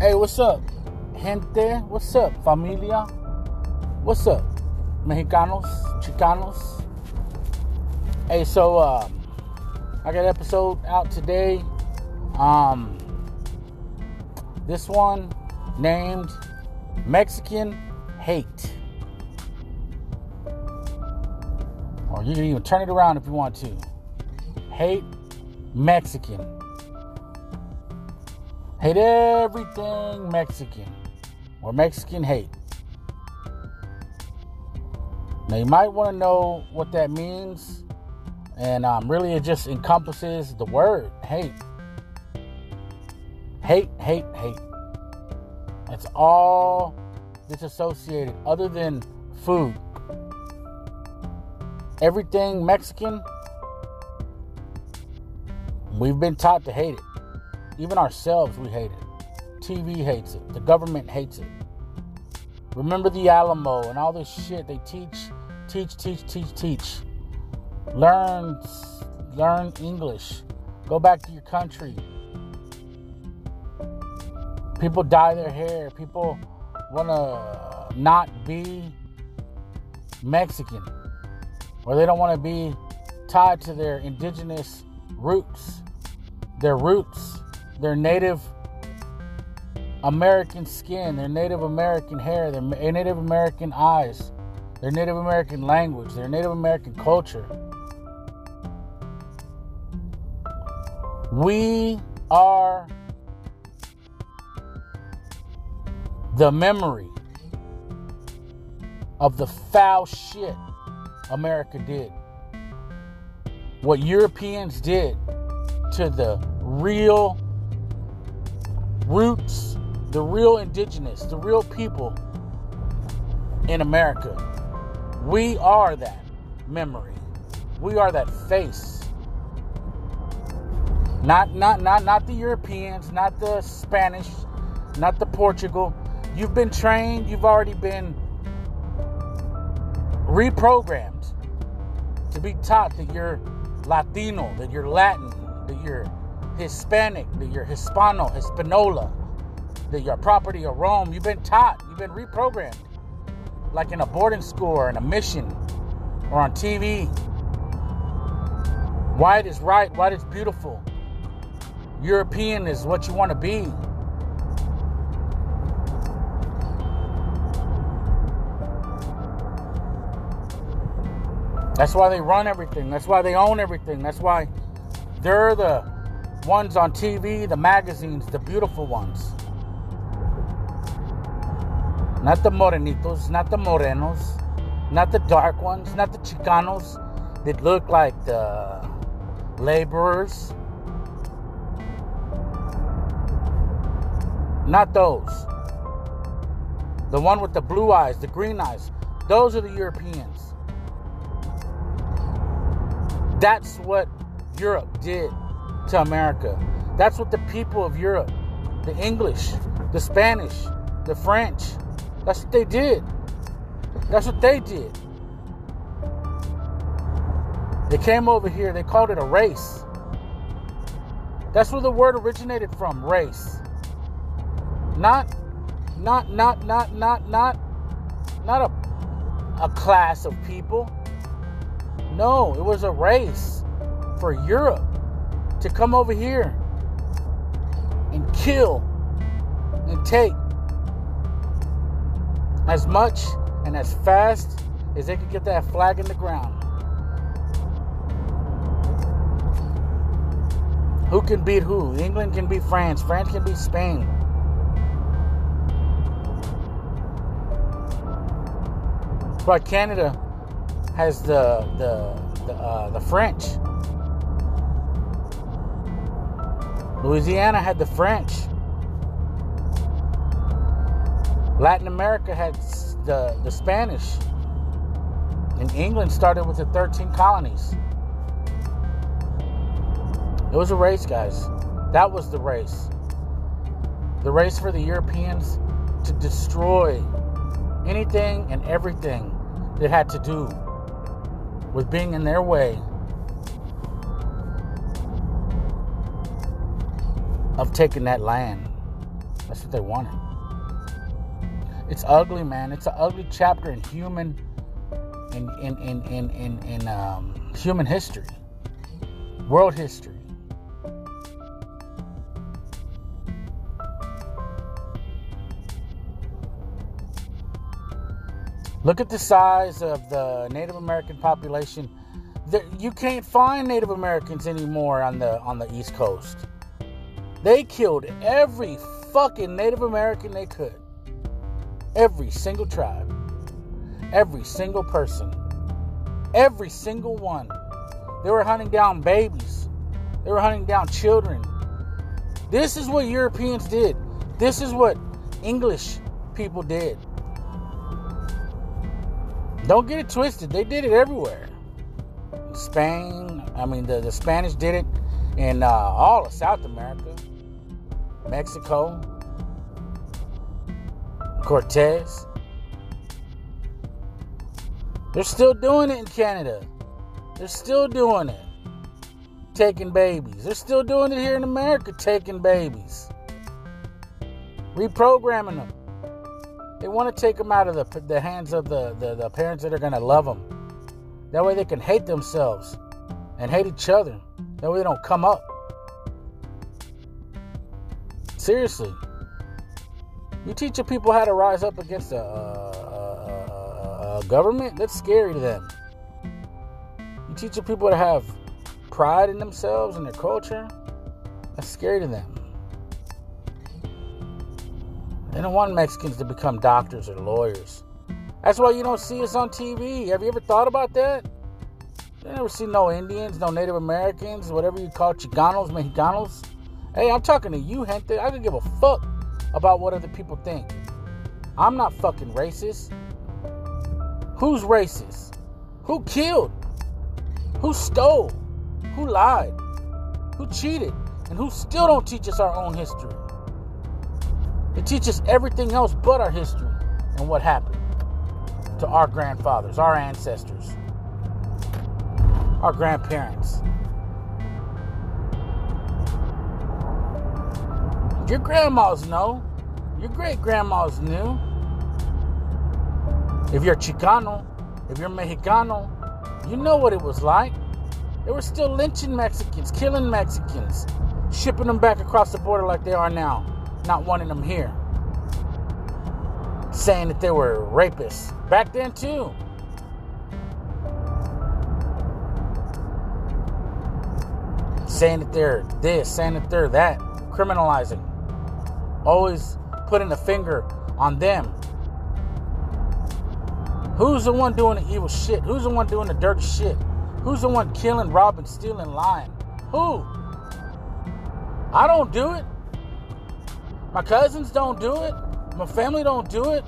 Hey, what's up, gente? What's up, familia? What's up, Mexicanos, Chicanos? Hey, so uh, I got an episode out today. Um, this one named Mexican Hate. Or you can even turn it around if you want to. Hate Mexican. Hate everything Mexican. Or Mexican hate. Now you might want to know what that means. And um, really it just encompasses the word hate. Hate, hate, hate. That's all that's associated other than food. Everything Mexican, we've been taught to hate it. Even ourselves, we hate it. TV hates it. The government hates it. Remember the Alamo and all this shit they teach, teach, teach, teach, teach. Learn, learn English. Go back to your country. People dye their hair. People want to not be Mexican. Or they don't want to be tied to their indigenous roots, their roots, their Native American skin, their Native American hair, their Native American eyes, their Native American language, their Native American culture. We are the memory of the foul shit America did. What Europeans did to the real roots, the real indigenous, the real people in America. We are that memory. We are that face. Not not not not the Europeans, not the Spanish, not the Portugal. You've been trained, you've already been reprogrammed to be taught that you're Latino, that you're Latin, that you're Hispanic, that you're Hispano, Hispanola, that you're property of Rome. You've been taught, you've been reprogrammed. Like in a boarding school or in a mission or on TV. White is right, white is beautiful. European is what you want to be. That's why they run everything. That's why they own everything. That's why they're the ones on TV, the magazines, the beautiful ones. Not the morenitos, not the morenos, not the dark ones, not the chicanos that look like the laborers. Not those. The one with the blue eyes, the green eyes. Those are the Europeans. That's what Europe did to America. That's what the people of Europe, the English, the Spanish, the French, that's what they did. That's what they did. They came over here, they called it a race. That's where the word originated from, race. Not not not not not not not a a class of people. No, it was a race for Europe to come over here and kill and take as much and as fast as they could get that flag in the ground. Who can beat who? England can beat France. France can beat Spain. But Canada has the the the, uh, the French. Louisiana had the French. Latin America had the, the Spanish. And England started with the 13 colonies. It was a race, guys. That was the race. The race for the Europeans to destroy anything and everything that had to do with being in their way of taking that land. That's what they wanted. It's ugly, man. It's an ugly chapter in human in in in in in, in um, human history, world history. Look at the size of the Native American population. You can't find Native Americans anymore on the on the East Coast. They killed every fucking Native American they could. Every single tribe. Every single person. Every single one. They were hunting down babies. They were hunting down children. This is what Europeans did. This is what English people did. Don't get it twisted. They did it everywhere. Spain, I mean, the, the Spanish did it in uh, all of South America, Mexico, Cortez. They're still doing it in Canada. They're still doing it. Taking babies. They're still doing it here in America, taking babies. Reprogramming them. They want to take them out of the, the hands of the, the, the parents that are going to love them. That way they can hate themselves and hate each other. That way they don't come up. Seriously. You teaching people how to rise up against a, a, a, a government? That's scary to them. You teaching people to have pride in themselves and their culture? That's scary to them. They don't want Mexicans to become doctors or lawyers. That's why you don't see us on TV. Have you ever thought about that? You never see no Indians, no Native Americans, whatever you call Chicanos, Mexicanos. Hey, I'm talking to you, gente. I could give a fuck about what other people think. I'm not fucking racist. Who's racist? Who killed? Who stole? Who lied? Who cheated? And who still don't teach us our own history? It teaches everything else but our history and what happened to our grandfathers, our ancestors, our grandparents. Your grandmas know. Your great grandmas knew. If you're Chicano, if you're Mexicano, you know what it was like. They were still lynching Mexicans, killing Mexicans, shipping them back across the border like they are now not wanting them here. Saying that they were rapists. Back then, too. Saying that they're this, saying that they're that. Criminalizing. Always putting the finger on them. Who's the one doing the evil shit? Who's the one doing the dirty shit? Who's the one killing, robbing, stealing, lying? Who? I don't do it. My cousins don't do it. My family don't do it.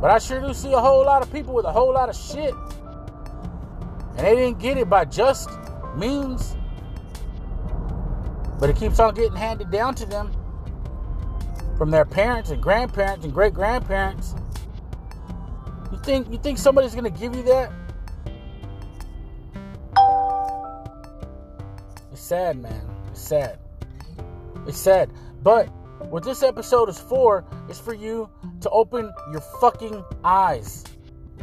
But I sure do see a whole lot of people with a whole lot of shit. And they didn't get it by just means. But it keeps on getting handed down to them from their parents and grandparents and great grandparents. You think you think somebody's gonna give you that? It's sad, man. It's sad. It's sad. But what this episode is for is for you to open your fucking eyes.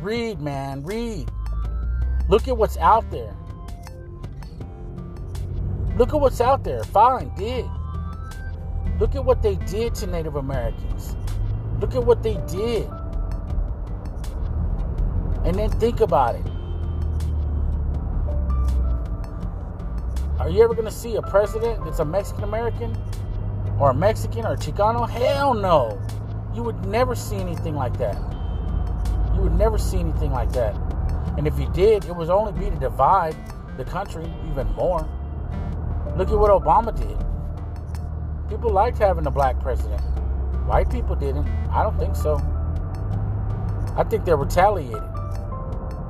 Read, man, read. Look at what's out there. Look at what's out there. Fine, did. Look at what they did to Native Americans. Look at what they did. And then think about it. Are you ever going to see a president that's a Mexican American? or a Mexican or a Chicano? Hell no. You would never see anything like that. You would never see anything like that. And if you did, it would only be to divide the country even more. Look at what Obama did. People liked having a black president. White people didn't. I don't think so. I think they're retaliated.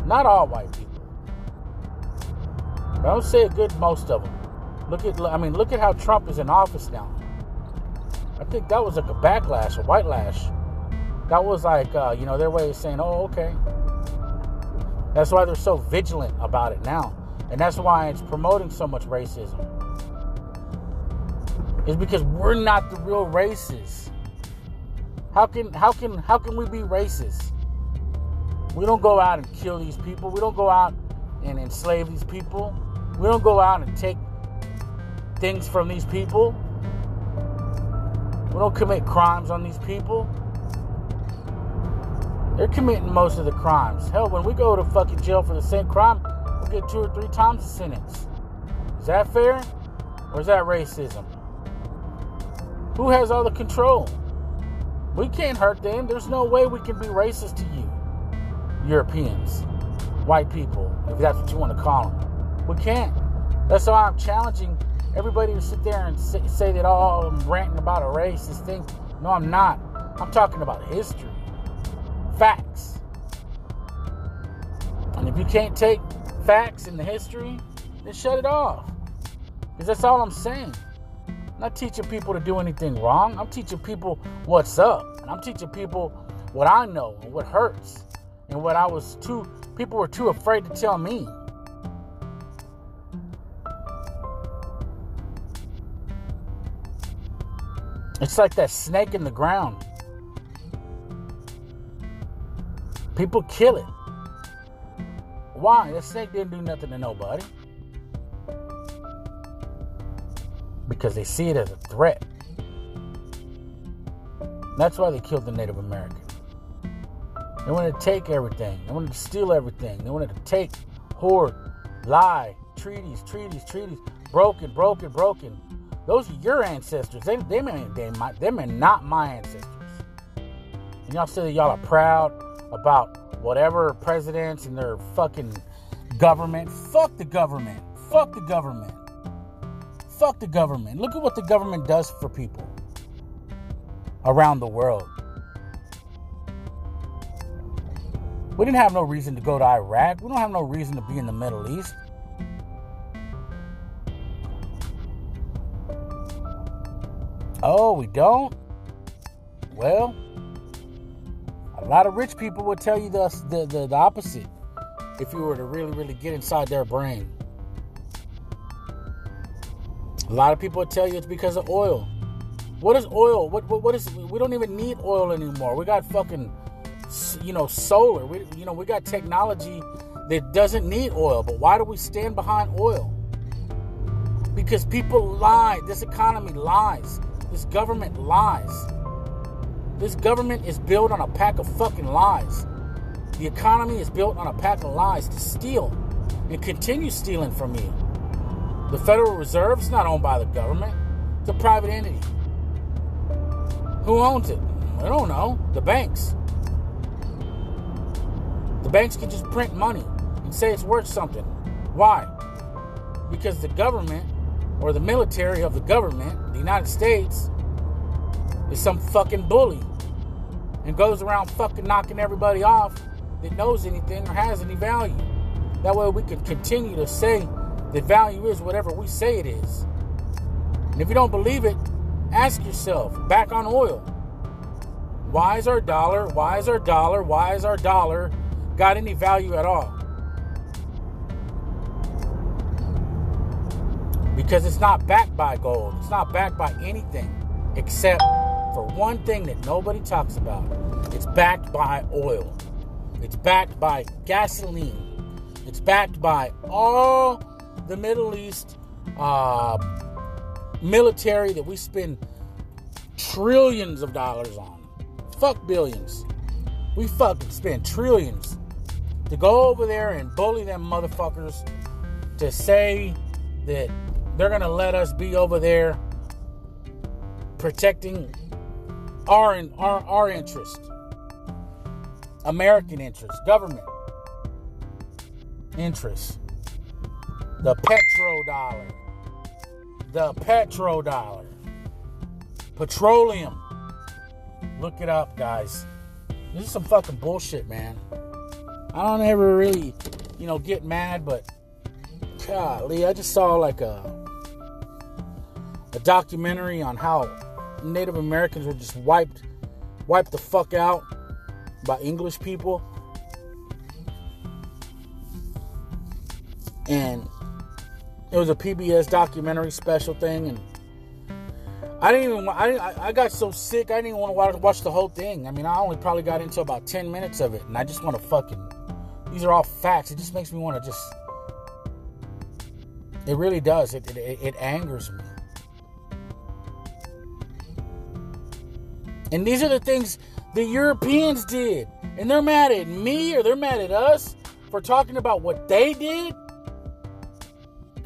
Not all white people. But I would say a good most of them. Look at I mean look at how Trump is in office now. I think that was like a backlash, a white lash. That was like, uh, you know, their way of saying, oh, okay. That's why they're so vigilant about it now. And that's why it's promoting so much racism. Is because we're not the real racists. How can how can how can we be racist? We don't go out and kill these people. We don't go out and enslave these people. We don't go out and take things from these people. We don't commit crimes on these people. They're committing most of the crimes. Hell, when we go to fucking jail for the same crime, we get two or three times the sentence. Is that fair? Or is that racism? Who has all the control? We can't hurt them. There's no way we can be racist to you, Europeans, white people, if that's what you want to call them. We can't. That's why I'm challenging everybody to sit there and say, that, oh, I'm ranting about a racist thing. No, I'm not. I'm talking about history, facts. And if you can't take facts in the history, then shut it off. Because that's all I'm saying. I'm not teaching people to do anything wrong. I'm teaching people what's up. And I'm teaching people what I know and what hurts and what I was too, people were too afraid to tell me. It's like that snake in the ground. People kill it. Why? That snake didn't do nothing to nobody. Because they see it as a threat. That's why they killed the Native American. They wanted to take everything. They wanted to steal everything. They wanted to take, hoard, lie, treaties, treaties, treaties, broken, broken, broken. Those are your ancestors. They, they, may, they, my, they may not my ancestors. And y'all say that y'all are proud about whatever presidents and their fucking government. Fuck the government. Fuck the government. Fuck the government. Look at what the government does for people around the world. We didn't have no reason to go to Iraq. We don't have no reason to be in the Middle East. Oh, we don't? Well, a lot of rich people would tell you the, the, the, the opposite if you were to really, really get inside their brain. A lot of people tell you it's because of oil. What is oil? What, what what is? We don't even need oil anymore. We got fucking, you know, solar. We you know we got technology that doesn't need oil. But why do we stand behind oil? Because people lie. This economy lies. This government lies. This government is built on a pack of fucking lies. The economy is built on a pack of lies to steal and continue stealing from you. The Federal Reserve is not owned by the government, it's a private entity. Who owns it? I don't know. The banks. The banks can just print money and say it's worth something. Why? Because the government or the military of the government, the United States, is some fucking bully and goes around fucking knocking everybody off that knows anything or has any value. That way we can continue to say that value is whatever we say it is. And if you don't believe it, ask yourself back on oil. Why is our dollar, why is our dollar, why is our dollar got any value at all? Because it's not backed by gold. It's not backed by anything except for one thing that nobody talks about. It's backed by oil. It's backed by gasoline. It's backed by all the Middle East uh, military that we spend trillions of dollars on. Fuck billions. We fucking spend trillions to go over there and bully them motherfuckers to say that they're gonna let us be over there protecting our our, our interest, American interest, government interest, the petrodollar, the petrodollar, petroleum. Look it up, guys. This is some fucking bullshit, man. I don't ever really, you know, get mad, but golly, I just saw like a a documentary on how Native Americans were just wiped wiped the fuck out by English people. And it was a PBS documentary special thing and I didn't even. I, I got so sick. I didn't even want to watch the whole thing. I mean, I only probably got into about ten minutes of it, and I just want to fucking. These are all facts. It just makes me want to just. It really does. It, it, it angers me. And these are the things the Europeans did. And they're mad at me or they're mad at us for talking about what they did?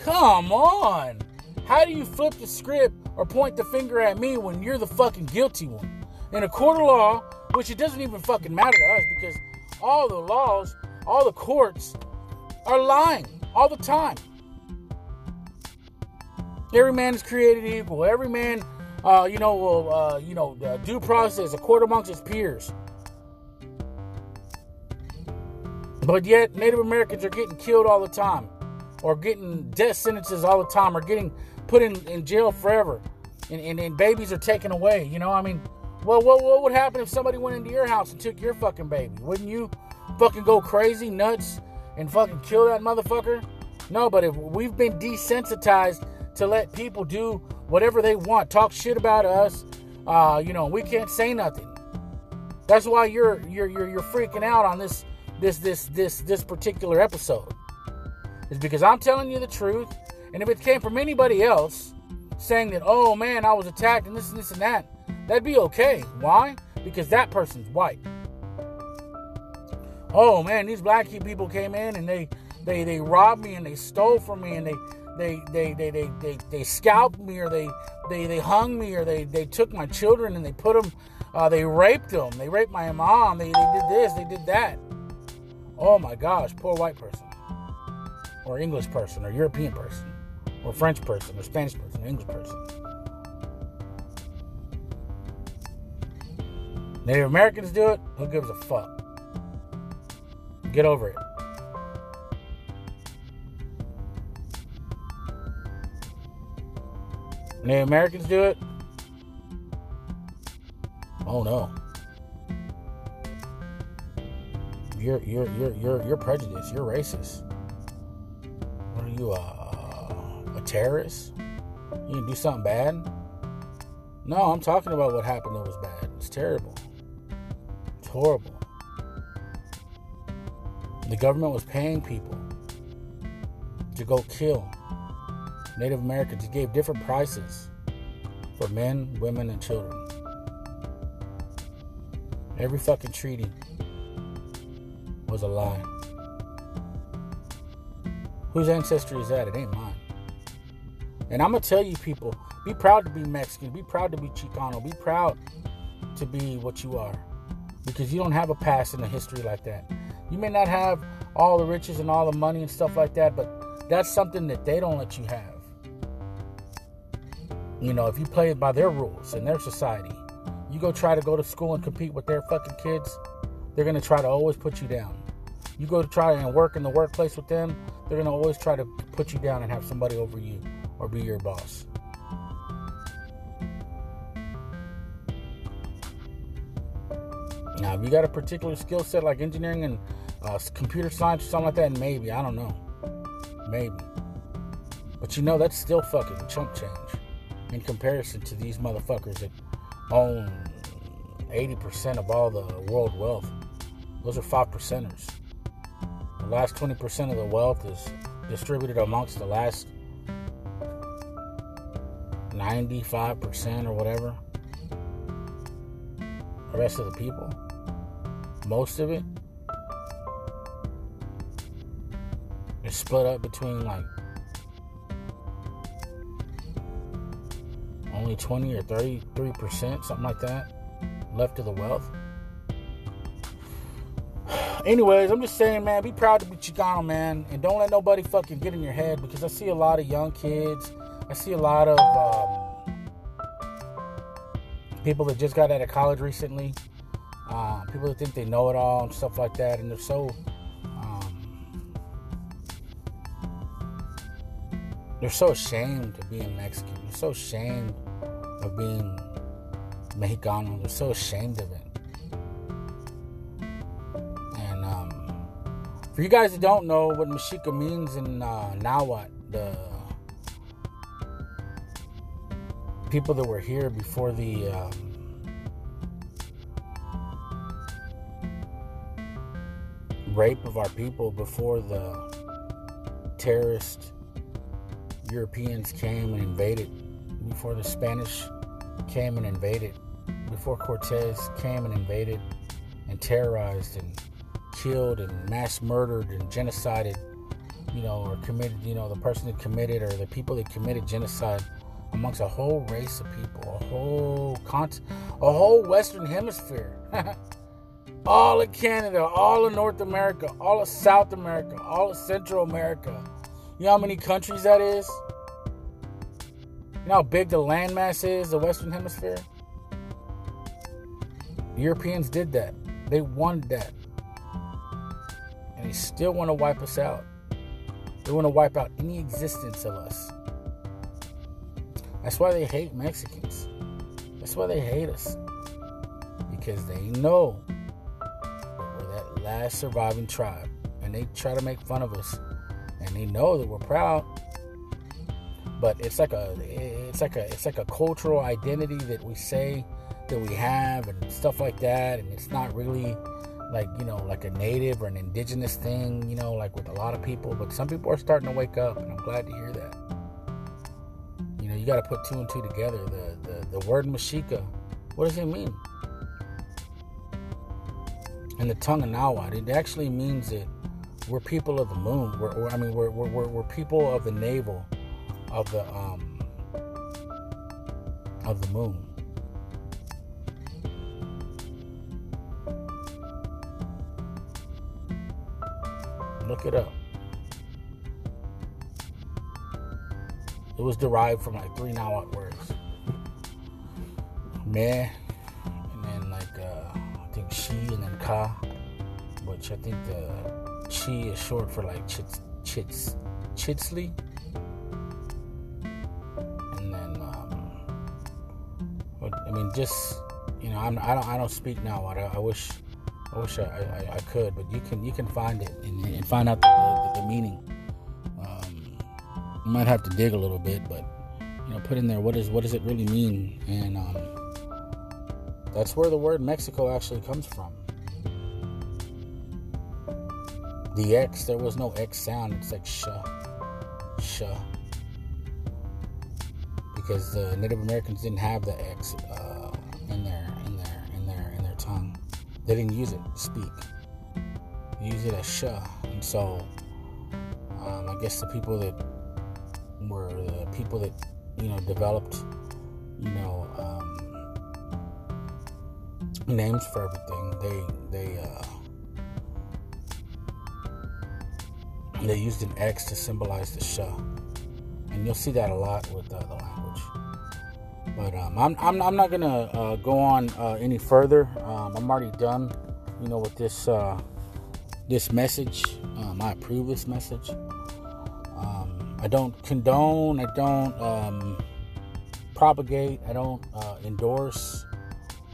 Come on. How do you flip the script or point the finger at me when you're the fucking guilty one? In a court of law, which it doesn't even fucking matter to us because all the laws, all the courts are lying all the time. Every man is created equal. Every man uh, you know, uh, you know, due process, a court amongst his peers. But yet, Native Americans are getting killed all the time, or getting death sentences all the time, or getting put in, in jail forever, and, and, and babies are taken away. You know, I mean, well, what, what would happen if somebody went into your house and took your fucking baby? Wouldn't you fucking go crazy, nuts, and fucking kill that motherfucker? No, but if we've been desensitized to let people do whatever they want, talk shit about us. Uh, you know, we can't say nothing. That's why you're you're you're you're freaking out on this this this this this particular episode. Is because I'm telling you the truth, and if it came from anybody else saying that, oh man, I was attacked and this and this and that, that'd be okay. Why? Because that person's white. Oh man, these black people came in and they they they robbed me and they stole from me and they they they they they they, they scalped me or they they they hung me or they they took my children and they put them uh, they raped them they raped my mom they, they did this they did that oh my gosh poor white person or english person or european person or french person or spanish person or english person native americans do it who gives a fuck get over it Native Americans do it? Oh no. You're you're you're you're you're prejudiced. You're racist. You uh, a terrorist? You do something bad? No, I'm talking about what happened that was bad. It's terrible. It's horrible. The government was paying people to go kill Native Americans It gave different prices for men, women, and children. Every fucking treaty was a lie. Whose ancestry is that? It ain't mine. And I'm gonna tell you, people, be proud to be Mexican, be proud to be Chicano, be proud to be what you are. Because you don't have a past in a history like that. You may not have all the riches and all the money and stuff like that, but that's something that they don't let you have. You know, if you play by their rules in their society, you go try to go to school and compete with their fucking kids, they're gonna try to always put you down. You go to try and work in the workplace with them, they're gonna always try to put you down and have somebody over you or be your boss. Now, if you got a particular skill set like engineering and uh, computer science or something like that, maybe I don't know, maybe. But you know that's still fucking chump change in comparison to these motherfuckers that own 80% of all the world wealth. Those are five percenters. Last 20% of the wealth is distributed amongst the last 95% or whatever. The rest of the people, most of it, is split up between like only 20 or 33%, something like that, left of the wealth. Anyways, I'm just saying, man, be proud to be Chicano, man, and don't let nobody fucking get in your head because I see a lot of young kids. I see a lot of um, people that just got out of college recently. Uh, people that think they know it all and stuff like that, and they're so um, they're so ashamed of being Mexican. They're so ashamed of being Mexicano. They're so ashamed of it. For you guys that don't know what Mexica means in uh, Nahuatl, the people that were here before the um, rape of our people, before the terrorist Europeans came and invaded, before the Spanish came and invaded, before Cortez came and invaded and terrorized and killed and mass murdered and genocided, you know, or committed, you know, the person that committed or the people that committed genocide amongst a whole race of people, a whole cont, a whole Western Hemisphere, all of Canada, all of North America, all of South America, all of Central America. You know how many countries that is? You know how big the landmass is, the Western Hemisphere? Europeans did that. They wanted that. They still want to wipe us out. They want to wipe out any existence of us. That's why they hate Mexicans. That's why they hate us. Because they know we're that last surviving tribe. And they try to make fun of us. And they know that we're proud. But it's like a it's like a it's like a cultural identity that we say that we have and stuff like that and it's not really like you know like a native or an indigenous thing you know like with a lot of people but some people are starting to wake up and i'm glad to hear that. You know you got to put two and two together the, the the word Mexica what does it mean? In the tongue of Nahuatl it actually means that we're people of the moon we're, we're i mean we're, we're, we're people of the navel of the um of the moon Look it up. It was derived from like three Nahuatl words. Meh, and then like uh, I think she and then ka, which I think the chi is short for like chits, chits, chitsly. And then, um, but, I mean, just you know, I'm, I don't, I don't speak now. I, I wish I wish I, I, I, could, but you can you can find it and, and find out the, the, the meaning. Um, you might have to dig a little bit, but you know, put in there what is what does it really mean, and um, that's where the word Mexico actually comes from. The X, there was no X sound. It's like sh, sh, because the Native Americans didn't have the X uh, in their They didn't use it to speak. They used it as sh. And so um, I guess the people that were the people that, you know, developed, you know, um, names for everything, they, they, uh, they used an X to symbolize the sh. And you'll see that a lot with uh, the language. But um, I'm, I'm, I'm, not gonna uh, go on uh, any further. Um, I'm already done, you know, with this uh, this message. Um, I approve this message. Um, I don't condone. I don't um, propagate. I don't uh, endorse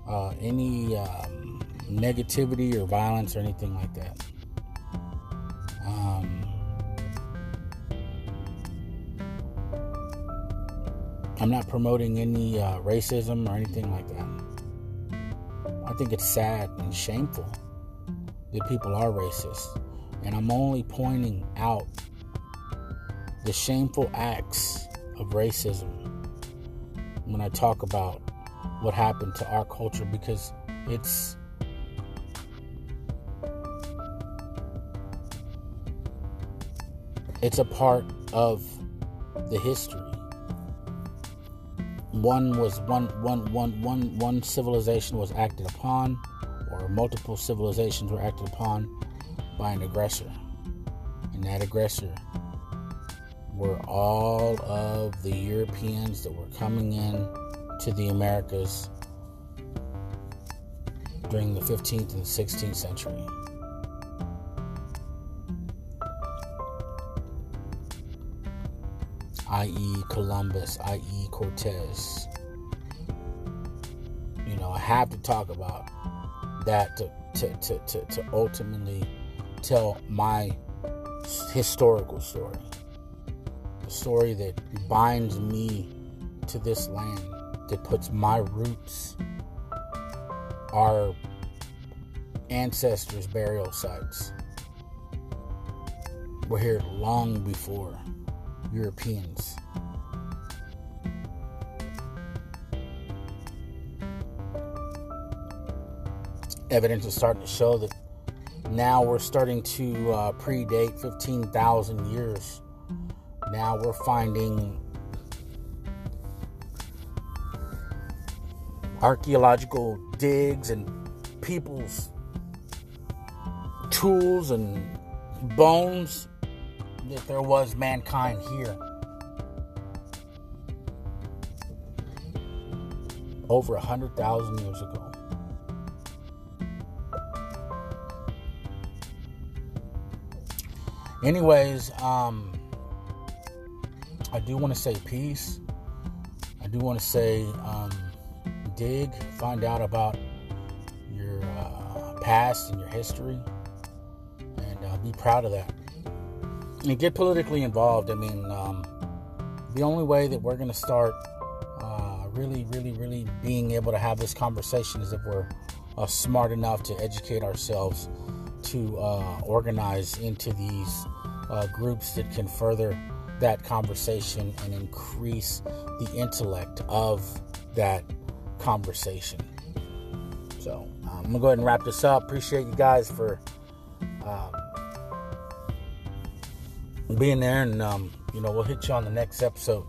uh, any um, negativity or violence or anything like that. I'm not promoting any uh, racism or anything like that. I think it's sad and shameful that people are racist. And I'm only pointing out the shameful acts of racism when I talk about what happened to our culture because it's it's a part of the history one was one one one one one civilization was acted upon or multiple civilizations were acted upon by an aggressor and that aggressor were all of the Europeans that were coming in to the Americas during the 15th and 16th century. i.e., Columbus, i.e., Cortez. You know, I have to talk about that to, to, to, to, to ultimately tell my historical story. The story that binds me to this land. that puts my roots, our ancestors' burial sites, were here long before Europeans. Evidence is starting to show that now we're starting to uh, predate 15,000 years. Now we're finding archaeological digs and people's tools and bones that there was mankind here. Over a hundred thousand years ago. Anyways, um, I do want to say peace. I do want to say um, dig, find out about your uh, past and your history, and uh, be proud of that. And get politically involved. I mean, um, the only way that we're going to start uh, really, really, really being able to have this conversation is if we're uh, smart enough to educate ourselves to uh, organize into these uh, groups that can further that conversation and increase the intellect of that conversation. So um, I'm gonna go ahead and wrap this up. Appreciate you guys for um, being there, and um, you know we'll hit you on the next episode.